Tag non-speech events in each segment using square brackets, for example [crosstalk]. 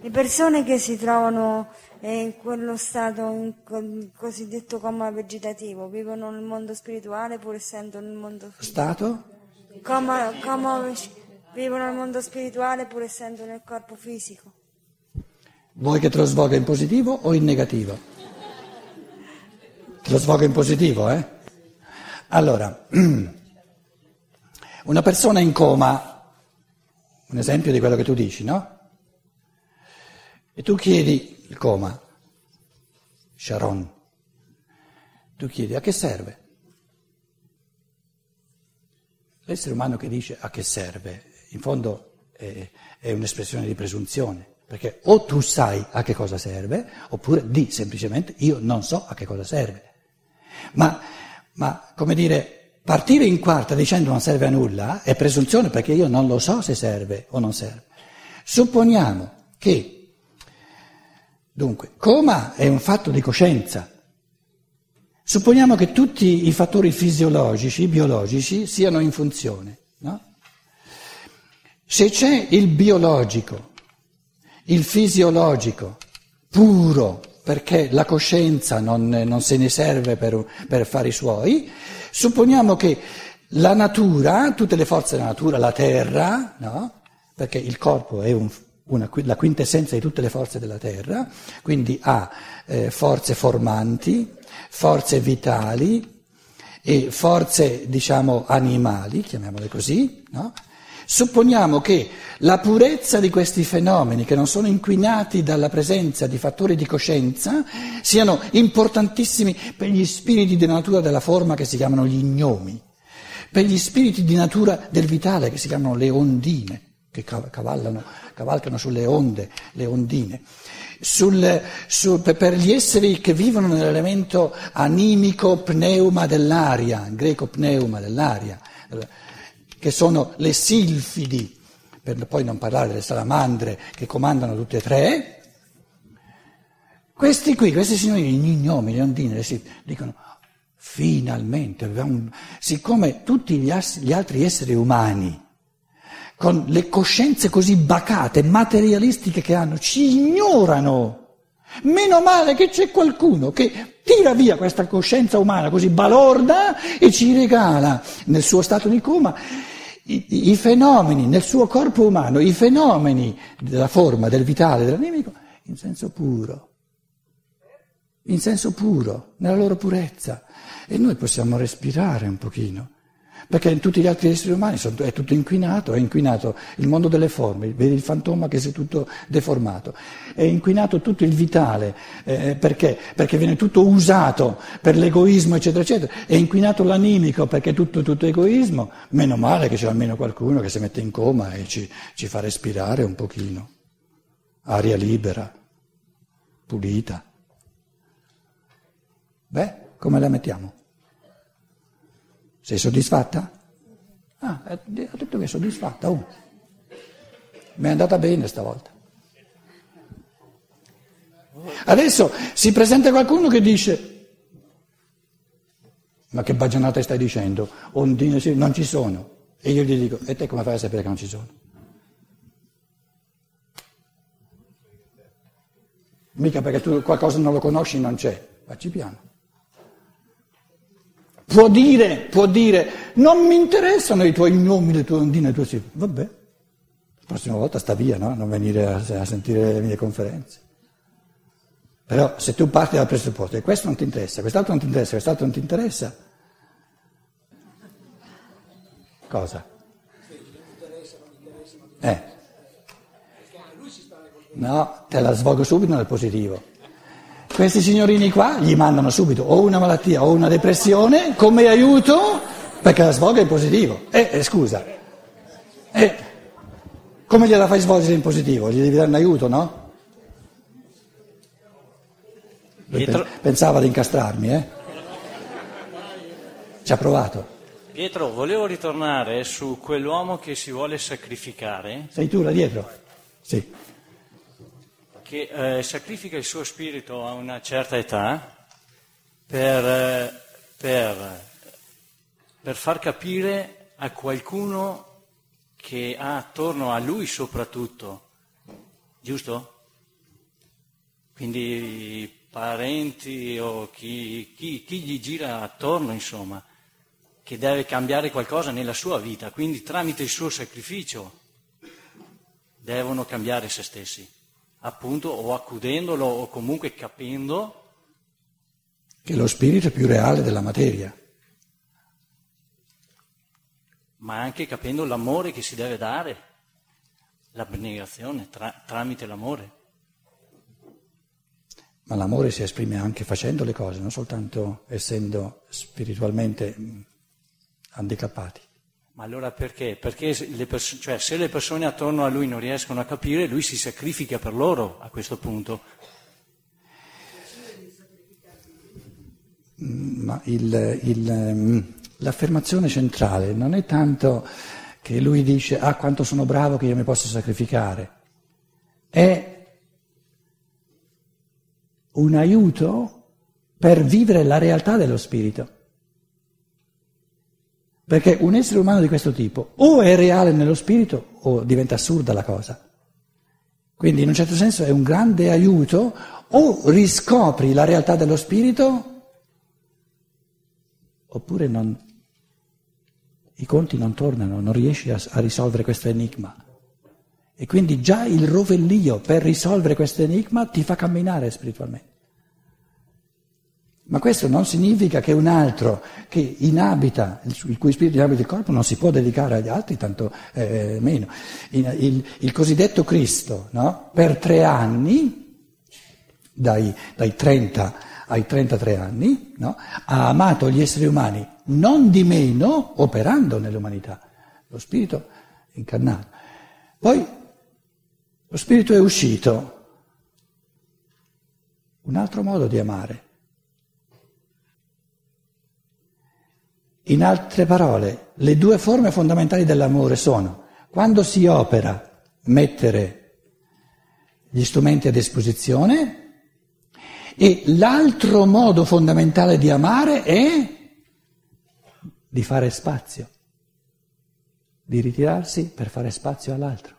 Le persone che si trovano in quello stato in cosiddetto coma vegetativo vivono nel mondo spirituale pur essendo nel mondo fisico. Stato? Coma, coma, vivono nel mondo spirituale pur essendo nel corpo fisico. Vuoi che te lo svolga in positivo o in negativo? Te lo svolgo in positivo, eh? Allora, [clears throat] una persona in coma, un esempio di quello che tu dici, no? E tu chiedi il coma, Sharon, tu chiedi a che serve? L'essere umano che dice a che serve, in fondo è, è un'espressione di presunzione, perché o tu sai a che cosa serve, oppure di semplicemente io non so a che cosa serve. Ma, ma come dire, partire in quarta dicendo non serve a nulla è presunzione perché io non lo so se serve o non serve. Supponiamo che Dunque, coma è un fatto di coscienza. Supponiamo che tutti i fattori fisiologici, biologici, siano in funzione. No? Se c'è il biologico, il fisiologico, puro, perché la coscienza non, non se ne serve per, per fare i suoi, supponiamo che la natura, tutte le forze della natura, la terra, no? perché il corpo è un, una, la quintessenza di tutte le forze della Terra, quindi ha eh, forze formanti, forze vitali e forze, diciamo, animali, chiamiamole così, no? Supponiamo che la purezza di questi fenomeni, che non sono inquinati dalla presenza di fattori di coscienza, siano importantissimi per gli spiriti di natura della forma che si chiamano gli gnomi, per gli spiriti di natura del vitale che si chiamano le ondine che cavalcano, cavalcano sulle onde, le ondine, sul, su, per gli esseri che vivono nell'elemento animico pneuma dell'aria, greco pneuma dell'aria, che sono le silfidi, per poi non parlare delle salamandre che comandano tutte e tre, questi qui, questi signori, gli gnomi, le ondine, le silfidi, dicono finalmente, siccome tutti gli altri esseri umani con le coscienze così bacate, materialistiche che hanno, ci ignorano. Meno male che c'è qualcuno che tira via questa coscienza umana così balorda e ci regala nel suo stato di coma i, i fenomeni, nel suo corpo umano, i fenomeni della forma, del vitale, dell'animico, in senso puro. In senso puro, nella loro purezza. E noi possiamo respirare un pochino. Perché in tutti gli altri esseri umani è tutto inquinato, è inquinato il mondo delle forme, vedi il fantoma che si è tutto deformato, è inquinato tutto il vitale, eh, perché? Perché viene tutto usato per l'egoismo, eccetera, eccetera, è inquinato l'animico perché è tutto, tutto egoismo, meno male che c'è almeno qualcuno che si mette in coma e ci, ci fa respirare un pochino, aria libera, pulita. Beh, come la mettiamo? Sei soddisfatta? Ah, ha detto che è soddisfatta. Oh. Mi è andata bene stavolta. Adesso si presenta qualcuno che dice, ma che baggianata stai dicendo? Ondine non ci sono. E io gli dico, e te come fai a sapere che non ci sono? Mica perché tu qualcosa non lo conosci non c'è, facci piano. Può dire, può dire, non mi interessano i tuoi nomi, le tue ondine, le tue cifre. Vabbè, la prossima volta sta via, no? Non venire a, a sentire le mie conferenze. Però se tu parti dal presupposto che questo non ti interessa, quest'altro non ti interessa, quest'altro non ti interessa, cosa? Eh. No, te la svolgo subito nel positivo. Questi signorini qua gli mandano subito o una malattia o una depressione come aiuto perché la svolga in positivo. Eh, eh scusa, eh, come gliela fai svolgere in positivo? Gli devi dare un aiuto, no? Pietro... Pensava di incastrarmi, eh? Ci ha provato. Pietro, volevo ritornare su quell'uomo che si vuole sacrificare. Sei tu là dietro? Sì che eh, sacrifica il suo spirito a una certa età per, eh, per, per far capire a qualcuno che ha attorno a lui soprattutto, giusto? quindi parenti o chi, chi, chi gli gira attorno, insomma, che deve cambiare qualcosa nella sua vita, quindi tramite il suo sacrificio devono cambiare se stessi, appunto o accudendolo o comunque capendo che lo spirito è più reale della materia. Ma anche capendo l'amore che si deve dare, l'abnegazione tra, tramite l'amore. Ma l'amore si esprime anche facendo le cose, non soltanto essendo spiritualmente mm, handicappati. Ma allora perché? Perché le pers- cioè, se le persone attorno a lui non riescono a capire, lui si sacrifica per loro a questo punto. Mm, ma il, il, mm, l'affermazione centrale non è tanto che lui dice ah quanto sono bravo che io mi posso sacrificare, è un aiuto per vivere la realtà dello spirito. Perché un essere umano di questo tipo o è reale nello spirito o diventa assurda la cosa. Quindi in un certo senso è un grande aiuto o riscopri la realtà dello spirito oppure non, i conti non tornano, non riesci a, a risolvere questo enigma. E quindi già il rovellio per risolvere questo enigma ti fa camminare spiritualmente. Ma questo non significa che un altro che inabita, il cui spirito inabita il corpo, non si può dedicare agli altri, tanto eh, meno. Il, il, il, cosiddetto Cristo, no? per tre anni, dai, dai 30 ai 33 anni, no? ha amato gli esseri umani non di meno operando nell'umanità, lo spirito incarnato. Poi lo spirito è uscito, un altro modo di amare. In altre parole, le due forme fondamentali dell'amore sono quando si opera mettere gli strumenti a disposizione e l'altro modo fondamentale di amare è di fare spazio, di ritirarsi per fare spazio all'altro.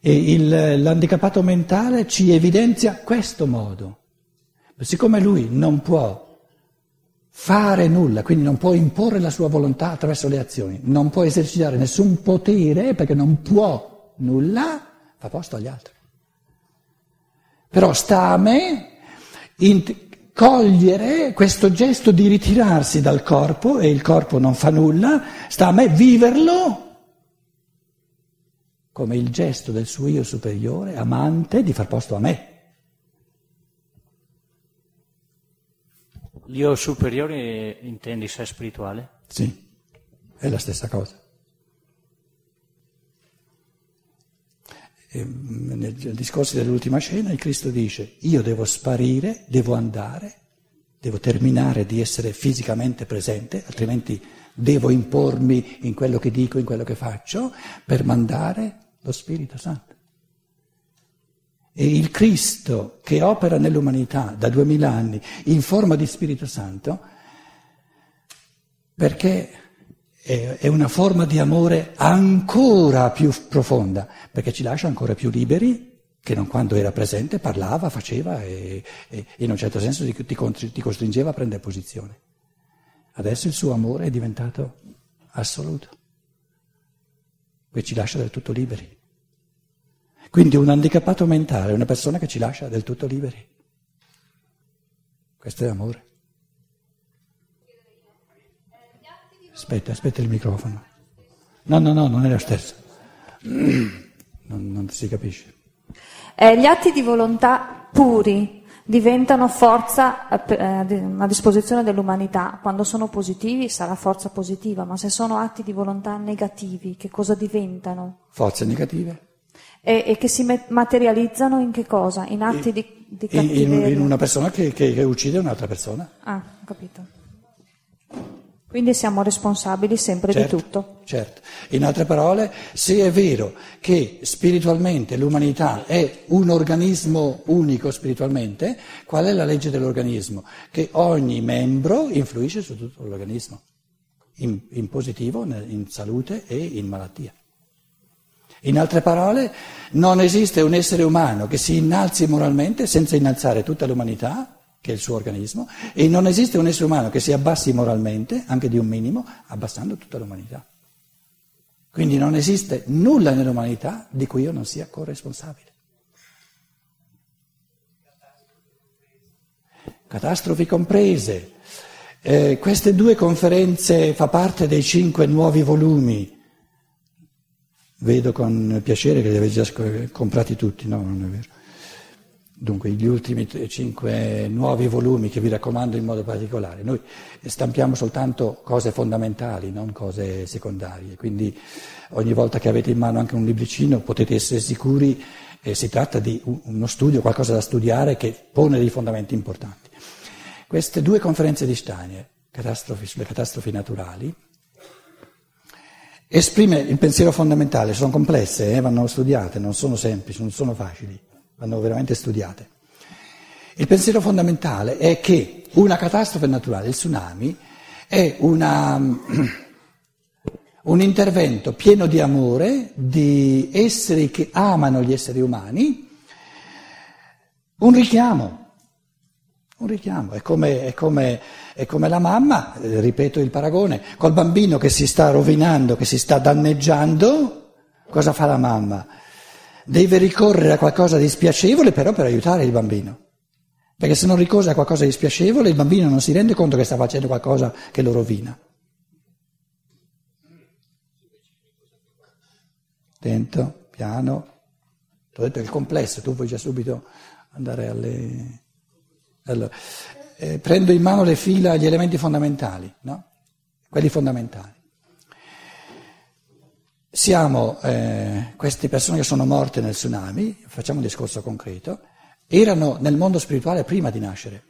E il, l'handicappato mentale ci evidenzia questo modo. Siccome lui non può fare nulla, quindi non può imporre la sua volontà attraverso le azioni, non può esercitare nessun potere perché non può nulla, fa posto agli altri. Però sta a me cogliere questo gesto di ritirarsi dal corpo e il corpo non fa nulla, sta a me viverlo come il gesto del suo io superiore, amante, di far posto a me. L'io superiore intendi sé spirituale? Sì, è la stessa cosa. Ehm, nel discorso dell'ultima scena il Cristo dice io devo sparire, devo andare, devo terminare di essere fisicamente presente, altrimenti devo impormi in quello che dico, in quello che faccio, per mandare lo Spirito Santo. E il Cristo che opera nell'umanità da duemila anni in forma di Spirito Santo, perché è una forma di amore ancora più profonda, perché ci lascia ancora più liberi che non quando era presente parlava, faceva e, e in un certo senso ti, ti costringeva a prendere posizione. Adesso il suo amore è diventato assoluto, e ci lascia del tutto liberi. Quindi un handicappato mentale è una persona che ci lascia del tutto liberi. Questo è amore. Aspetta, aspetta il microfono. No, no, no, non è lo stesso. [clears throat] Non, non si capisce. Eh, gli atti di volontà puri diventano forza eh, a disposizione dell'umanità. Quando sono positivi sarà forza positiva, ma se sono atti di volontà negativi, che cosa diventano? Forze negative. E, e che si materializzano in che cosa? In atti e, di, di cattiveria? In, in, una persona che, che, che uccide un'altra persona. Ah, ho capito. Quindi siamo responsabili sempre certo, di tutto. Certo. In altre parole, se è vero che spiritualmente l'umanità è un organismo unico spiritualmente, qual è la legge dell'organismo? Che ogni membro influisce su tutto l'organismo, in, in positivo, in salute e in malattia. In altre parole, non esiste un essere umano che si innalzi moralmente senza innalzare tutta l'umanità, che è il suo organismo, e non esiste un essere umano che si abbassi moralmente, anche di un minimo, abbassando tutta l'umanità. Quindi non esiste nulla nell'umanità di cui io non sia corresponsabile. Catastrofi comprese. Eh, queste due conferenze fa parte dei cinque nuovi volumi Vedo con piacere che li avete già comprati tutti, no, non è vero. Dunque, gli ultimi cinque nuovi volumi che vi raccomando in modo particolare. Noi stampiamo soltanto cose fondamentali, non cose secondarie. Quindi ogni volta che avete in mano anche un libricino potete essere sicuri eh, si tratta di uno studio, qualcosa da studiare che pone dei fondamenti importanti. Queste due conferenze di Steiner, sulle catastrofi naturali, esprime il pensiero fondamentale, sono complesse, eh, vanno studiate, non sono semplici, non sono facili, vanno veramente studiate. Il pensiero fondamentale è che una catastrofe naturale, il tsunami, è una, [clears throat] un intervento pieno di amore, di esseri che amano gli esseri umani, un richiamo un richiamo, è come, è come, è come la mamma, eh, ripeto il paragone, col bambino che si sta rovinando, che si sta danneggiando, cosa fa la mamma? Deve ricorrere a qualcosa di spiacevole però per aiutare il bambino. Perché se non ricorre a qualcosa di spiacevole il bambino non si rende conto che sta facendo qualcosa che lo rovina. Attento, piano. Ti ho detto è complesso, tu vuoi già subito andare alle... Allora, eh, prendo in mano le fila, gli elementi fondamentali, no? Quelli fondamentali. Siamo, eh, queste persone che sono morte nel tsunami, facciamo un discorso concreto, erano nel mondo spirituale prima di nascere.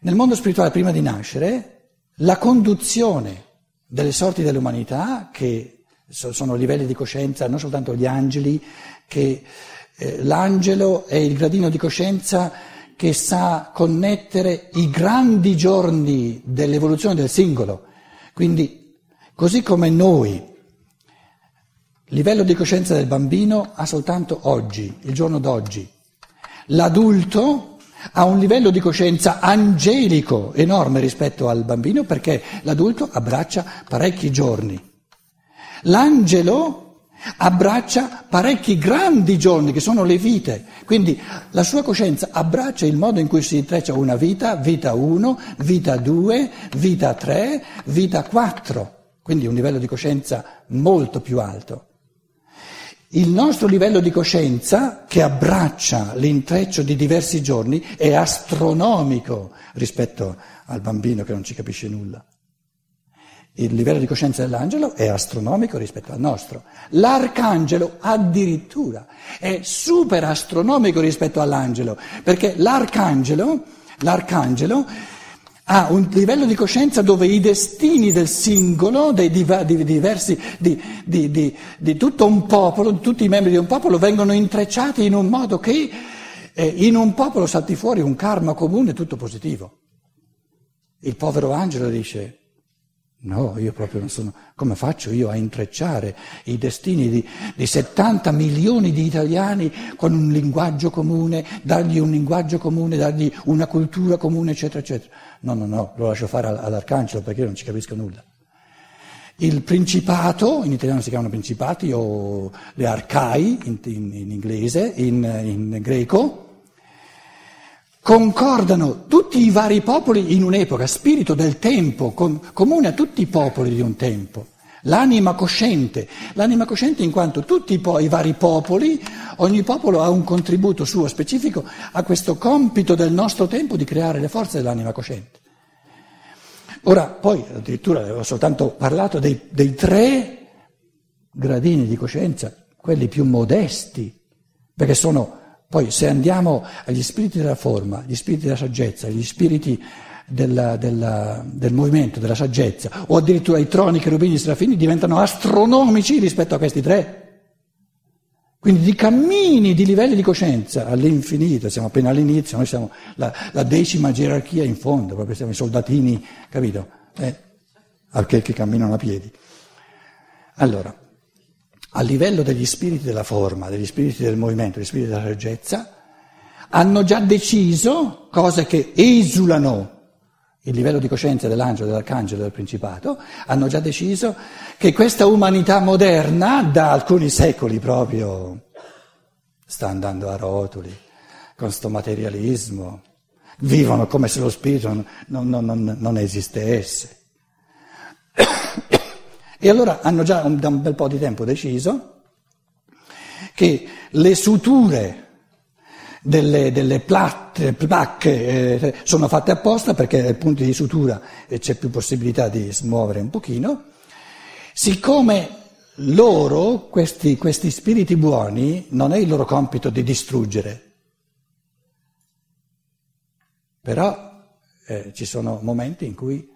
Nel mondo spirituale prima di nascere, la conduzione delle sorti dell'umanità, che sono livelli di coscienza, non soltanto gli angeli, che eh, l'angelo è il gradino di coscienza che sa connettere i grandi giorni dell'evoluzione del singolo. Quindi, così come noi, il livello di coscienza del bambino ha soltanto oggi, il giorno d'oggi. L'adulto ha un livello di coscienza angelico enorme rispetto al bambino perché l'adulto abbraccia parecchi giorni. L'angelo abbraccia parecchi grandi giorni che sono le vite, quindi la sua coscienza abbraccia il modo in cui si intreccia una vita, vita 1, vita 2, vita 3, vita 4, quindi un livello di coscienza molto più alto. Il nostro livello di coscienza, che abbraccia l'intreccio di diversi giorni, è astronomico rispetto al bambino che non ci capisce nulla. Il livello di coscienza dell'angelo è astronomico rispetto al nostro. L'arcangelo addirittura è super astronomico rispetto all'angelo, perché l'arcangelo, l'arcangelo ha un livello di coscienza dove i destini del singolo, dei diversi, di, di, di, di tutto un popolo, di tutti i membri di un popolo vengono intrecciati in un modo che eh, in un popolo salti fuori un karma comune tutto positivo. Il povero angelo dice, No, io proprio non sono. Come faccio io a intrecciare i destini di, di, 70 milioni di italiani con un linguaggio comune, dargli un linguaggio comune, dargli una cultura comune, eccetera, eccetera? No, no, no, lo lascio fare all'arcangelo perché io non ci capisco nulla. Il principato, in italiano si chiamano principati, o le arcai in, in, in inglese, in, in greco, concordano tutti i vari popoli in un'epoca, spirito del tempo, com- comune a tutti i popoli di un tempo. L'anima cosciente, l'anima cosciente in quanto tutti i, po- i vari popoli, ogni popolo ha un contributo suo specifico a questo compito del nostro tempo di creare le forze dell'anima cosciente. Ora, poi addirittura ho soltanto parlato dei, dei tre gradini di coscienza, quelli più modesti, perché sono poi se andiamo agli spiriti della forma, gli spiriti della saggezza, gli spiriti della, della, del movimento, della saggezza, o addirittura i troni, cherubini, serafini, diventano astronomici rispetto a questi tre. Quindi di cammini, di livelli di coscienza all'infinito, siamo appena all'inizio, noi siamo la, la decima gerarchia in fondo, proprio siamo i soldatini, capito? Eh, che, che camminano a piedi. Allora, a livello degli spiriti della forma, degli spiriti del movimento, degli spiriti della saggezza, hanno già deciso cose che esulano il livello di coscienza dell'angelo, dell'arcangelo, del principato, hanno già deciso che questa umanità moderna, da alcuni secoli proprio, sta andando a rotoli, con questo materialismo, vivono come se lo spirito non, non, non, non esistesse. E allora hanno già da un bel po' di tempo deciso che le suture delle, delle platte, placche eh, sono fatte apposta perché ai punti di sutura eh, c'è più possibilità di smuovere un pochino. Siccome loro, questi, questi spiriti buoni, non è il loro compito di distruggere, però eh, ci sono momenti in cui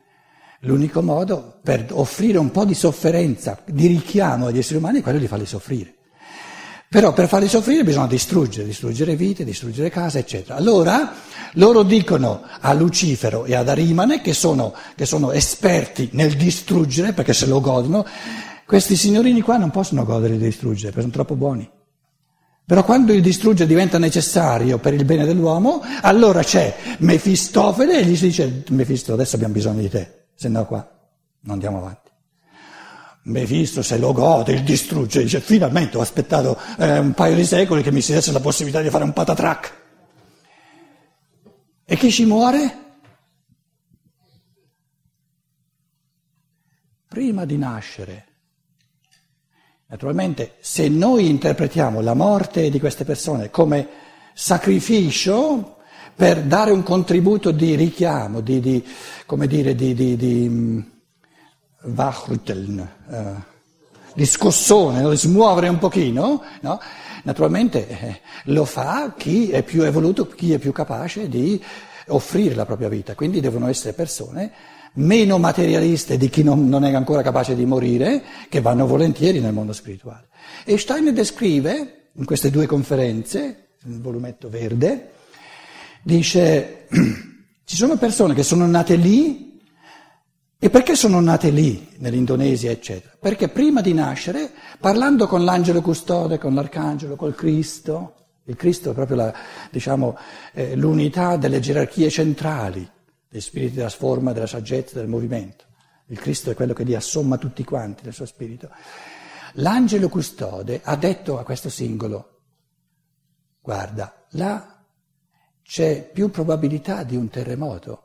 L'unico modo per offrire un po' di sofferenza, di richiamo agli esseri umani è quello di farli soffrire. Però per farli soffrire bisogna distruggere, distruggere vite, distruggere case, eccetera. Allora loro dicono a Lucifero e ad Arimane, che sono, che sono esperti nel distruggere, perché se lo godono, questi signorini qua non possono godere di distruggere, perché sono troppo buoni. Però quando il distruggere diventa necessario per il bene dell'uomo, allora c'è Mefistofele e gli si dice, Mefisto, adesso abbiamo bisogno di te se no qua non andiamo avanti. Mefisto se lo gode, il distrugge, dice finalmente ho aspettato eh, un paio di secoli che mi si desse la possibilità di fare un patatrack. E chi ci muore? Prima di nascere. Naturalmente, se noi interpretiamo la morte di queste persone come sacrificio, per dare un contributo di richiamo, di, di come dire, di, di, di mm, eh, di scossone, di smuovere un pochino, no? naturalmente eh, lo fa chi è più evoluto, chi è più capace di offrire la propria vita, quindi devono essere persone meno materialiste di chi non, non, è ancora capace di morire, che vanno volentieri nel mondo spirituale. E Steiner descrive in queste due conferenze, nel volumetto verde, dice, [clears throat] ci sono persone che sono nate lì, e perché sono nate lì, nell'Indonesia, eccetera? Perché prima di nascere, parlando con l'angelo custode, con l'arcangelo, col Cristo, il Cristo è proprio la, diciamo, eh, l'unità delle gerarchie centrali, dei spiriti della forma, della saggezza, del movimento. Il Cristo è quello che li assomma tutti quanti nel suo spirito. L'angelo custode ha detto a questo singolo, guarda, là c'è più probabilità di un terremoto.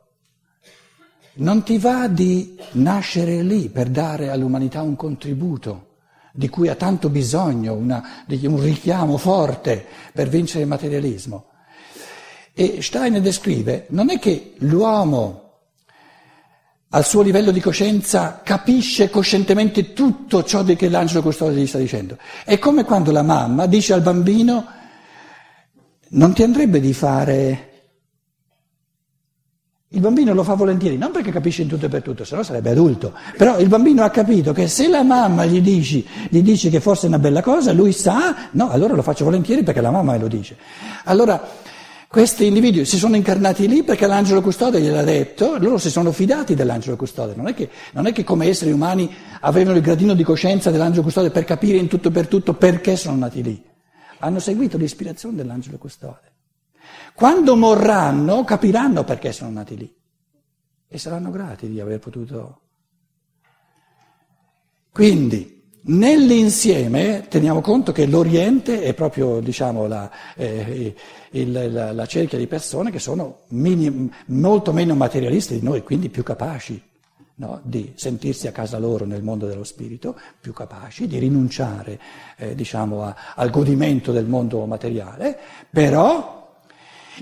Non ti va di nascere lì per dare all'umanità un contributo di cui ha tanto bisogno, una, un richiamo forte per vincere il materialismo. E Steiner descrive, non è che l'uomo al suo livello di coscienza capisce coscientemente tutto ciò che l'angelo custode gli sta dicendo. È come quando la mamma dice al bambino non ti andrebbe di fare... Il bambino lo fa volentieri, non perché capisce in tutto e per tutto, se no sarebbe adulto, però il bambino ha capito che se la mamma gli, dici, gli dice che forse è una bella cosa, lui sa, no, allora lo faccio volentieri perché la mamma me lo dice. Allora, questi individui si sono incarnati lì perché l'angelo custode gliel'ha detto, loro si sono fidati dell'angelo custode, non è, che, non è che come esseri umani avevano il gradino di coscienza dell'angelo custode per capire in tutto e per tutto perché sono nati lì hanno seguito l'ispirazione dell'angelo custode. Quando morranno capiranno perché sono nati lì e saranno grati di aver potuto. Quindi, nell'insieme teniamo conto che l'Oriente è proprio diciamo, la, eh, il, la, la, cerchia di persone che sono minim, molto meno materialiste di noi, quindi più capaci no? di sentirsi a casa loro nel mondo dello spirito, più capaci di rinunciare eh, diciamo, a, al godimento del mondo materiale, però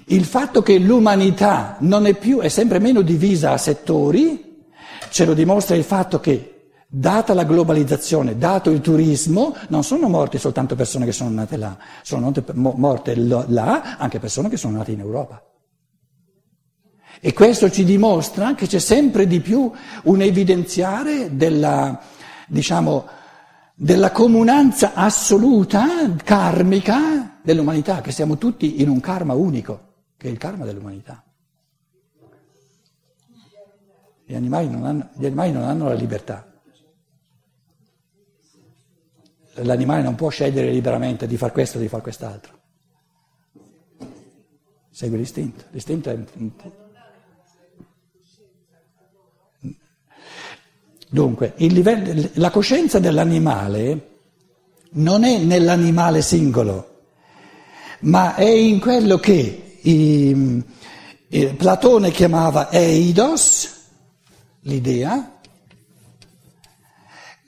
il fatto che l'umanità non è più, è sempre meno divisa a settori, ce lo dimostra il fatto che Data la globalizzazione, dato il turismo, non sono morte soltanto persone che sono nate là, sono morte là anche persone che sono nate in Europa. E questo ci dimostra che c'è sempre di più un evidenziare della, diciamo, della comunanza assoluta, karmica, dell'umanità, che siamo tutti in un karma unico, che è il karma dell'umanità. Gli animali non hanno, animali non hanno la libertà. l'animale non può scegliere liberamente di fare questo o di fare quest'altro. Segue l'istinto. L'istinto è Dunque, livello, la coscienza dell'animale non è nell'animale singolo, ma è in quello che i, i, Platone chiamava eidos, l'idea,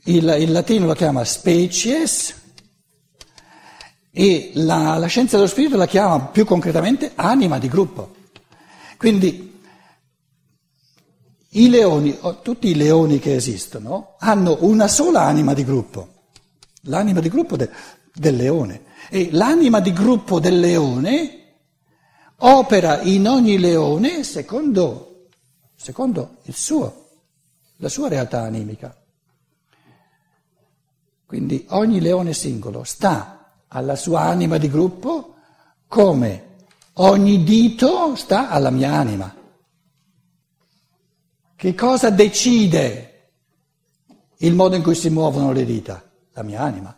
il, il, latino lo chiama species e la, la scienza dello spirito la chiama più concretamente anima di gruppo. Quindi i leoni, tutti i leoni che esistono, hanno una sola anima di gruppo, l'anima di gruppo de, del leone. E l'anima di gruppo del leone opera in ogni leone secondo, secondo suo, la sua realtà animica. Quindi ogni leone singolo sta alla sua anima di gruppo come ogni dito sta alla mia anima. Che cosa decide il modo in cui si muovono le dita? La mia anima.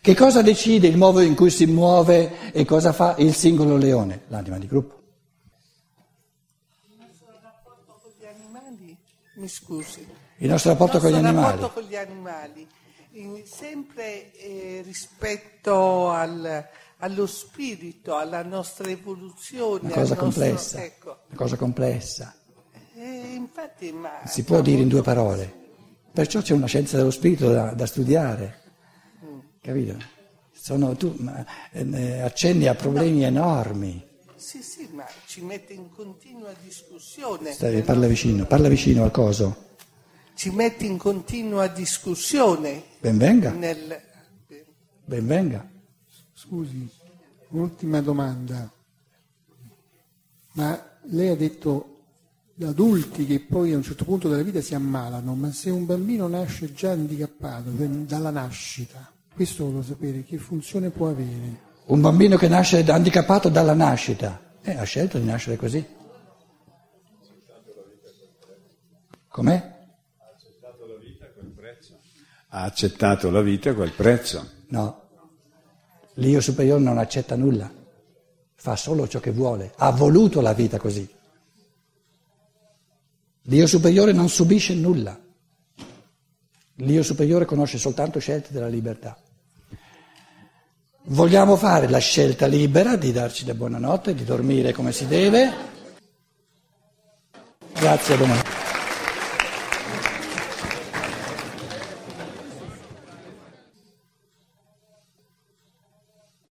Che cosa decide il modo in cui si muove e cosa fa il singolo leone? L'anima di gruppo. Il nostro rapporto con gli animali, mi scusi. Il nostro rapporto il nostro con gli rapporto animali. con gli animali, in, sempre eh, rispetto al, allo spirito, alla nostra evoluzione. Una cosa nostro, complessa. Ecco. Una cosa complessa. Eh, Si può dire in due parole. Perciò c'è una scienza dello spirito da, da studiare. Capito? Sono, tu ma, eh, accenni a problemi enormi. Sì, sì, ma ci mette in continua discussione. Stai, parla vicino, parla vicino al coso. Ci mette in continua discussione. Benvenga, Nel... benvenga. Scusi, un'ultima domanda. Ma lei ha detto adulti che poi a un certo punto della vita si ammalano, ma se un bambino nasce già handicappato dalla nascita, questo volevo sapere che funzione può avere. Un bambino che nasce handicappato dalla nascita, eh, ha scelto di nascere così. Com'è? Ha accettato la vita a quel prezzo. No. L'io superiore non accetta nulla, fa solo ciò che vuole, ha voluto la vita così. L'io superiore non subisce nulla. L'io superiore conosce soltanto scelte della libertà. Vogliamo fare la scelta libera di darci la buonanotte, di dormire come si deve. Grazie, a domani.